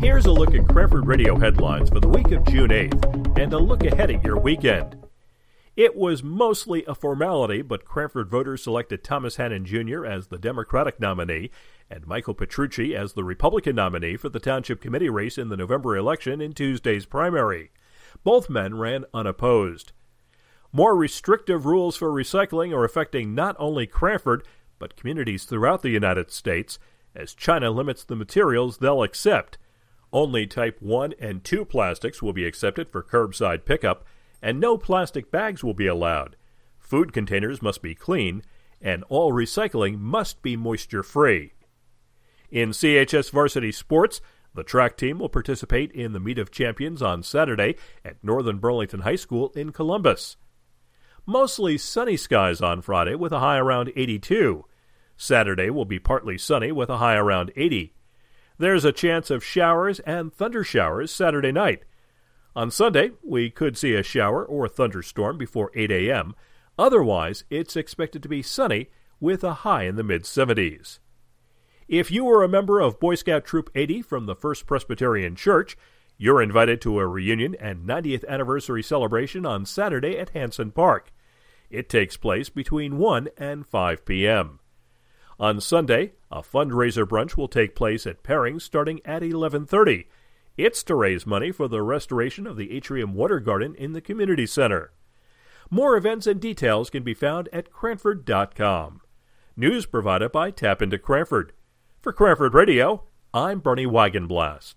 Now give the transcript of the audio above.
Here's a look at Cranford Radio headlines for the week of June 8th and a look ahead at your weekend. It was mostly a formality, but Cranford voters selected Thomas Hannon Jr. as the Democratic nominee and Michael Petrucci as the Republican nominee for the Township Committee race in the November election in Tuesday's primary. Both men ran unopposed. More restrictive rules for recycling are affecting not only Cranford, but communities throughout the United States, as China limits the materials they'll accept. Only Type 1 and 2 plastics will be accepted for curbside pickup and no plastic bags will be allowed. Food containers must be clean, and all recycling must be moisture free. In CHS varsity sports, the track team will participate in the Meet of Champions on Saturday at Northern Burlington High School in Columbus. Mostly sunny skies on Friday with a high around 82. Saturday will be partly sunny with a high around 80. There's a chance of showers and thunder showers Saturday night. On Sunday, we could see a shower or thunderstorm before 8 a.m. Otherwise, it's expected to be sunny with a high in the mid 70s. If you were a member of Boy Scout Troop 80 from the First Presbyterian Church, you're invited to a reunion and 90th anniversary celebration on Saturday at Hanson Park. It takes place between 1 and 5 p.m. On Sunday, a fundraiser brunch will take place at Perring starting at 11:30 it's to raise money for the restoration of the Atrium Water Garden in the Community Center. More events and details can be found at Cranford.com. News provided by Tap into Cranford. For Cranford Radio, I'm Bernie Wagenblast.